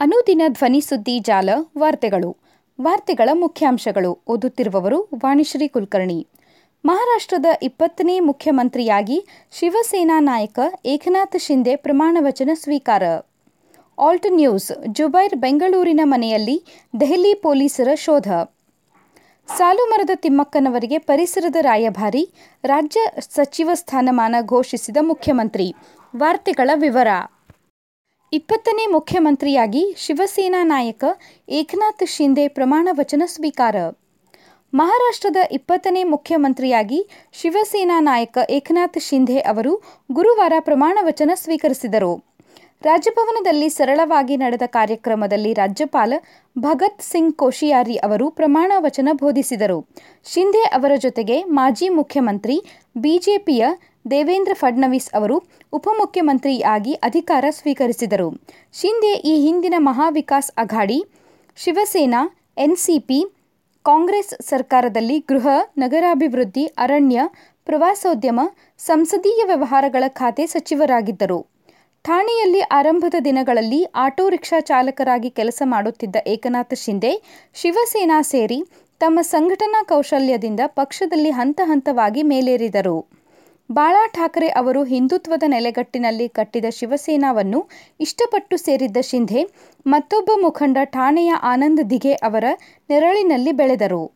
ಅನುದಿನ ಧ್ವನಿ ಸುದ್ದಿ ಜಾಲ ವಾರ್ತೆಗಳು. ವಾರ್ತೆಗಳ ಮುಖ್ಯಾಂಶಗಳು. ಓದುತ್ತಿರುವವರು ವಾಣಿಶ್ರೀ ಕುಲಕರ್ಣಿ. ಮಹಾರಾಷ್ಟ್ರದ ಇಪ್ಪತ್ತನೇ ಮುಖ್ಯಮಂತ್ರಿಯಾಗಿ ಶಿವಸೇನಾ ನಾಯಕ ಏಕನಾಥ್ ಶಿಂದೆ ಪ್ರಮಾಣವಚನ ಸ್ವೀಕಾರ. Alt News. ಜುಬೈರ್ ಬೆಂಗಳೂರಿನ ಮನೆಯಲ್ಲಿ ದೆಹಲಿ ಪೊಲೀಸರ ಶೋಧ. ಸಾಲುಮರದ ತಿಮ್ಮಕ್ಕನವರಿಗೆ ಪರಿಸರದ ರಾಯಭಾರಿ. ರಾಜ್ಯ ಸಚಿವ ಸ್ಥಾನಮಾನ ಘೋಷಿಸಿದ ಮುಖ್ಯಮಂತ್ರಿ. ವಾರ್ತೆಗಳ ವಿವರ. ಇಪ್ಪತ್ತನೇ ಮುಖ್ಯಮಂತ್ರಿಯಾಗಿ ಶಿವಸೇನಾ ನಾಯಕ ಏಕನಾಥ್ ಶಿಂದೆ ಪ್ರಮಾಣ ವಚನ ಸ್ವೀಕಾರ. ಮಹಾರಾಷ್ಟ್ರದ ಇಪ್ಪತ್ತನೇ ಮುಖ್ಯಮಂತ್ರಿಯಾಗಿ ಶಿವಸೇನಾ ನಾಯಕ ಏಕನಾಥ್ ಶಿಂಧೆ ಅವರು ಗುರುವಾರ ಪ್ರಮಾಣ ವಚನ ಸ್ವೀಕರಿಸಿದರು. ರಾಜಭವನದಲ್ಲಿ ಸರಳವಾಗಿ ನಡೆದ ಕಾರ್ಯಕ್ರಮದಲ್ಲಿ ರಾಜ್ಯಪಾಲ ಭಗತ್ ಸಿಂಗ್ ಕೋಶಿಯಾರಿ ಅವರು ಪ್ರಮಾಣ ವಚನ ಬೋಧಿಸಿದರು. ಶಿಂಧೆ ಅವರ ಜೊತೆಗೆ ಮಾಜಿ ಮುಖ್ಯಮಂತ್ರಿ, ಬಿಜೆಪಿಯ ದೇವೇಂದ್ರ ಫಡ್ನವೀಸ್ ಅವರು ಉಪಮುಖ್ಯಮಂತ್ರಿಯಾಗಿ ಅಧಿಕಾರ ಸ್ವೀಕರಿಸಿದರು. ಶಿಂದೆ ಈ ಹಿಂದಿನ ಮಹಾವಿಕಾಸ್ ಅಘಾಡಿ, ಶಿವಸೇನಾ, ಎನ್ಸಿಪಿ, ಕಾಂಗ್ರೆಸ್ ಸರ್ಕಾರದಲ್ಲಿ ಗೃಹ, ನಗರಾಭಿವೃದ್ಧಿ, ಅರಣ್ಯ, ಪ್ರವಾಸೋದ್ಯಮ, ಸಂಸದೀಯ ವ್ಯವಹಾರಗಳ ಖಾತೆ ಸಚಿವರಾಗಿದ್ದರು. ಠಾಣೆಯಲ್ಲಿ ಆರಂಭದ ದಿನಗಳಲ್ಲಿ ಆಟೋ ರಿಕ್ಷಾ ಚಾಲಕರಾಗಿ ಕೆಲಸ ಮಾಡುತ್ತಿದ್ದ ಏಕನಾಥ ಶಿಂದೆ, ಶಿವಸೇನಾ ಸೇರಿ ತಮ್ಮ ಸಂಘಟನಾ ಕೌಶಲ್ಯದಿಂದ ಪಕ್ಷದಲ್ಲಿ ಹಂತ ಹಂತವಾಗಿ ಮೇಲೇರಿದರು. ಬಾಳಾ ಠಾಕ್ರೆ ಅವರು ಹಿಂದುತ್ವದ ನೆಲೆಗಟ್ಟಿನಲ್ಲಿ ಕಟ್ಟಿದ ಶಿವಸೇನಾವನ್ನು ಇಷ್ಟಪಟ್ಟು ಸೇರಿದ್ದ ಶಿಂಧೆ, ಮತ್ತೊಬ್ಬ ಮುಖಂಡ ಠಾಣೆಯ ಆನಂದ್ ದಿಗೆ ಅವರ ನೆರಳಿನಲ್ಲಿ ಬೆಳೆದರು.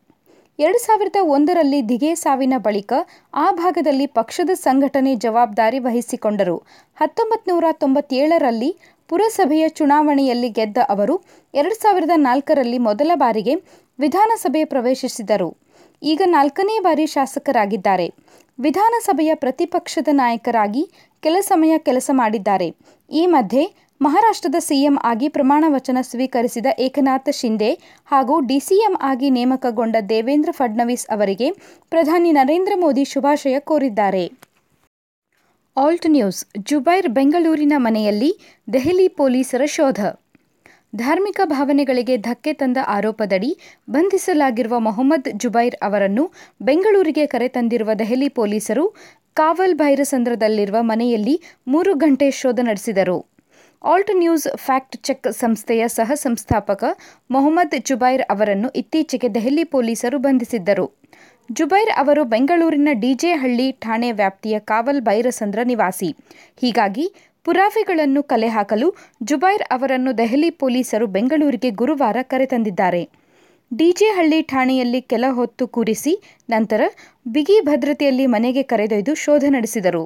ಎರಡು ಸಾವಿರದ ಒಂದರಲ್ಲಿ ದಿಘೆ ಸಾವಿನ ಬಳಿಕ ಆ ಭಾಗದಲ್ಲಿ ಪಕ್ಷದ ಸಂಘಟನೆ ಜವಾಬ್ದಾರಿ ವಹಿಸಿಕೊಂಡರು. ಹತ್ತೊಂಬತ್ತು ನೂರ ತೊಂಬತ್ತೇಳರಲ್ಲಿ ಪುರಸಭೆಯ ಚುನಾವಣೆಯಲ್ಲಿ ಗೆದ್ದ ಅವರು ಎರಡು ಸಾವಿರದ ನಾಲ್ಕರಲ್ಲಿ ಮೊದಲ ಬಾರಿಗೆ ವಿಧಾನಸಭೆ ಪ್ರವೇಶಿಸಿದರು. ಈಗ ನಾಲ್ಕನೇ ಬಾರಿ ಶಾಸಕರಾಗಿದ್ದಾರೆ. ವಿಧಾನಸಭೆಯ ಪ್ರತಿಪಕ್ಷದ ನಾಯಕರಾಗಿ ಕೆಲ ಸಮಯ ಕೆಲಸ ಮಾಡಿದ್ದಾರೆ. ಈ ಮಧ್ಯೆ ಮಹಾರಾಷ್ಟ್ರದ ಸಿಎಂ ಆಗಿ ಪ್ರಮಾಣ ವಚನ ಸ್ವೀಕರಿಸಿದ ಏಕನಾಥ್ ಶಿಂದೆ ಹಾಗೂ ಡಿಸಿಎಂ ಆಗಿ ನೇಮಕಗೊಂಡ ದೇವೇಂದ್ರ ಫಡ್ನವೀಸ್ ಅವರಿಗೆ ಪ್ರಧಾನಿ ನರೇಂದ್ರ ಮೋದಿ ಶುಭಾಶಯ ಕೋರಿದ್ದಾರೆ. ಆಲ್ಟ್ ನ್ಯೂಸ್, ಜುಬೈರ್ ಬೆಂಗಳೂರಿನ ಮನೆಯಲ್ಲಿ ದೆಹಲಿ ಪೊಲೀಸರ ಶೋಧ. ಧಾರ್ಮಿಕ ಭಾವನೆಗಳಿಗೆ ಧಕ್ಕೆ ತಂದ ಆರೋಪದಡಿ ಬಂಧಿಸಲಾಗಿರುವ ಮೊಹಮ್ಮದ್ ಜುಬೈರ್ ಅವರನ್ನು ಬೆಂಗಳೂರಿಗೆ ಕರೆತಂದಿರುವ ದೆಹಲಿ ಪೊಲೀಸರು ಕಾವಲ್ ಭೈರಸಂದ್ರದಲ್ಲಿರುವ ಮನೆಯಲ್ಲಿ ಮೂರು ಗಂಟೆ ಶೋಧ ನಡೆಸಿದರು. ಆಲ್ಟ್ ನ್ಯೂಸ್ ಫ್ಯಾಕ್ಟ್ ಚೆಕ್ ಸಂಸ್ಥೆಯ ಸಹ ಸಂಸ್ಥಾಪಕ ಮೊಹಮ್ಮದ್ ಜುಬೈರ್ ಅವರನ್ನು ಇತ್ತೀಚೆಗೆ ದೆಹಲಿ ಪೊಲೀಸರು ಬಂಧಿಸಿದ್ದರು. ಜುಬೈರ್ ಅವರು ಬೆಂಗಳೂರಿನ ಡಿಜೆ ಹಳ್ಳಿ ಠಾಣೆ ವ್ಯಾಪ್ತಿಯ ಕಾವಲ್ ಬೈರಸಂದ್ರ ನಿವಾಸಿ. ಹೀಗಾಗಿ ಪುರಾವೆಗಳನ್ನು ಕಲೆ ಹಾಕಲು ಜುಬೈರ್ ಅವರನ್ನು ದೆಹಲಿ ಪೊಲೀಸರು ಬೆಂಗಳೂರಿಗೆ ಗುರುವಾರ ಕರೆತಂದಿದ್ದಾರೆ ಡಿಜೆಹಳ್ಳಿ ಠಾಣೆಯಲ್ಲಿ ಕೆಲ ಹೊತ್ತು ಕೂರಿಸಿ ನಂತರ ಬಿಗಿ ಭದ್ರತೆಯಲ್ಲಿ ಮನೆಗೆ ಕರೆದೊಯ್ದು ಶೋಧ ನಡೆಸಿದರು.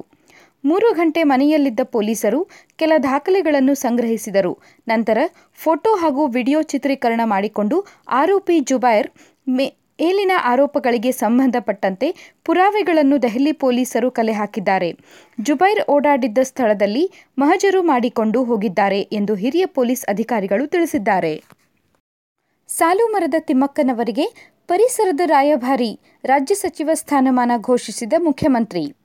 ಮೂರು ಗಂಟೆ ಮನೆಯಲ್ಲಿದ್ದ ಪೊಲೀಸರು ಕೆಲ ದಾಖಲೆಗಳನ್ನು ಸಂಗ್ರಹಿಸಿದರು. ನಂತರ ಫೋಟೋ ಹಾಗೂ ವಿಡಿಯೋ ಚಿತ್ರೀಕರಣ ಮಾಡಿಕೊಂಡು ಆರೋಪಿ ಜುಬೈರ್ ಮೇ ಮೇಲಿನ ಆರೋಪಗಳಿಗೆ ಸಂಬಂಧಪಟ್ಟಂತೆ ಪುರಾವೆಗಳನ್ನು ದೆಹಲಿ ಪೊಲೀಸರು ಕಲೆ ಹಾಕಿದ್ದಾರೆ. ಜುಬೈರ್ ಓಡಾಡಿದ್ದ ಸ್ಥಳದಲ್ಲಿ ಮಹಜರು ಮಾಡಿಕೊಂಡು ಹೋಗಿದ್ದಾರೆ ಎಂದು ಹಿರಿಯ ಪೊಲೀಸ್ ಅಧಿಕಾರಿಗಳು ತಿಳಿಸಿದ್ದಾರೆ. ಸಾಲುಮರದ ತಿಮ್ಮಕ್ಕನವರಿಗೆ ಪರಿಸರದ ರಾಯಭಾರಿ, ರಾಜ್ಯ ಸಚಿವ ಸ್ಥಾನಮಾನ ಘೋಷಿಸಿದ ಮುಖ್ಯಮಂತ್ರಿ.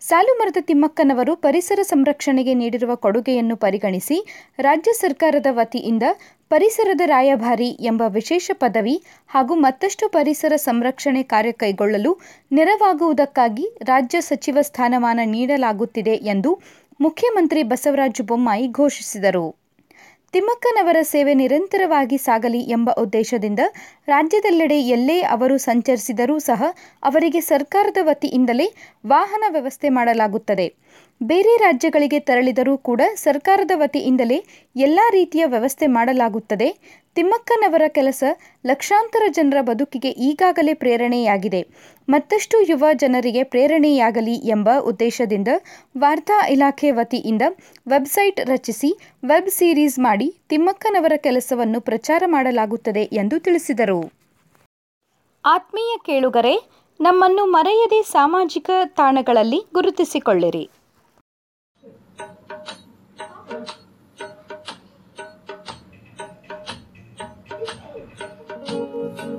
ಸಾಲುಮರದ ತಿಮ್ಮಕ್ಕನವರು ಪರಿಸರ ಸಂರಕ್ಷಣೆಗೆ ನೀಡಿರುವ ಕೊಡುಗೆಯನ್ನು ಪರಿಗಣಿಸಿ ರಾಜ್ಯ ಸರ್ಕಾರದ ವತಿಯಿಂದ ಪರಿಸರದ ರಾಯಭಾರಿ ಎಂಬ ವಿಶೇಷ ಪದವಿ ಹಾಗೂ ಮತ್ತಷ್ಟು ಪರಿಸರ ಸಂರಕ್ಷಣೆ ಕಾರ್ಯ ಕೈಗೊಳ್ಳಲು ನೆರವಾಗುವುದಕ್ಕಾಗಿ ರಾಜ್ಯ ಸಚಿವ ಸ್ಥಾನಮಾನ ನೀಡಲಾಗುತ್ತಿದೆ ಎಂದು ಮುಖ್ಯಮಂತ್ರಿ ಬಸವರಾಜ ಬೊಮ್ಮಾಯಿ ಘೋಷಿಸಿದರು. ತಿಮ್ಮಕ್ಕನವರ ಸೇವೆ ನಿರಂತರವಾಗಿ ಸಾಗಲಿ ಎಂಬ ಉದ್ದೇಶದಿಂದ ರಾಜ್ಯದೆಲ್ಲೆಡೆ ಎಲ್ಲೇ ಅವರು ಸಂಚರಿಸಿದರೂ ಸಹ ಅವರಿಗೆ ಸರ್ಕಾರದ ವತಿಯಿಂದಲೇ ವಾಹನ ವ್ಯವಸ್ಥೆ ಮಾಡಲಾಗುತ್ತದೆ. ಬೇರೆ ರಾಜ್ಯಗಳಿಗೆ ತೆರಳಿದರೂ ಕೂಡ ಸರ್ಕಾರದ ವತಿಯಿಂದಲೇ ಎಲ್ಲ ರೀತಿಯ ವ್ಯವಸ್ಥೆ ಮಾಡಲಾಗುತ್ತದೆ. ತಿಮ್ಮಕ್ಕನವರ ಕೆಲಸ ಲಕ್ಷಾಂತರ ಜನರ ಬದುಕಿಗೆ ಈಗಾಗಲೇ ಪ್ರೇರಣೆಯಾಗಿದೆ. ಮತ್ತಷ್ಟು ಯುವ ಜನರಿಗೆ ಪ್ರೇರಣೆಯಾಗಲಿ ಎಂಬ ಉದ್ದೇಶದಿಂದ ವಾರ್ತಾ ಇಲಾಖೆ ವತಿಯಿಂದ ವೆಬ್ಸೈಟ್ ರಚಿಸಿ, ವೆಬ್ ಸೀರೀಸ್ ಮಾಡಿ ತಿಮ್ಮಕ್ಕನವರ ಕೆಲಸವನ್ನು ಪ್ರಚಾರ ಮಾಡಲಾಗುತ್ತದೆ ಎಂದು ತಿಳಿಸಿದರು. ಆತ್ಮೀಯ ಕೇಳುಗರೆ, ನಮ್ಮನ್ನು ಮರೆಯದೆ ಸಾಮಾಜಿಕ ತಾಣಗಳಲ್ಲಿ ಗುರುತಿಸಿಕೊಳ್ಳಿರಿ.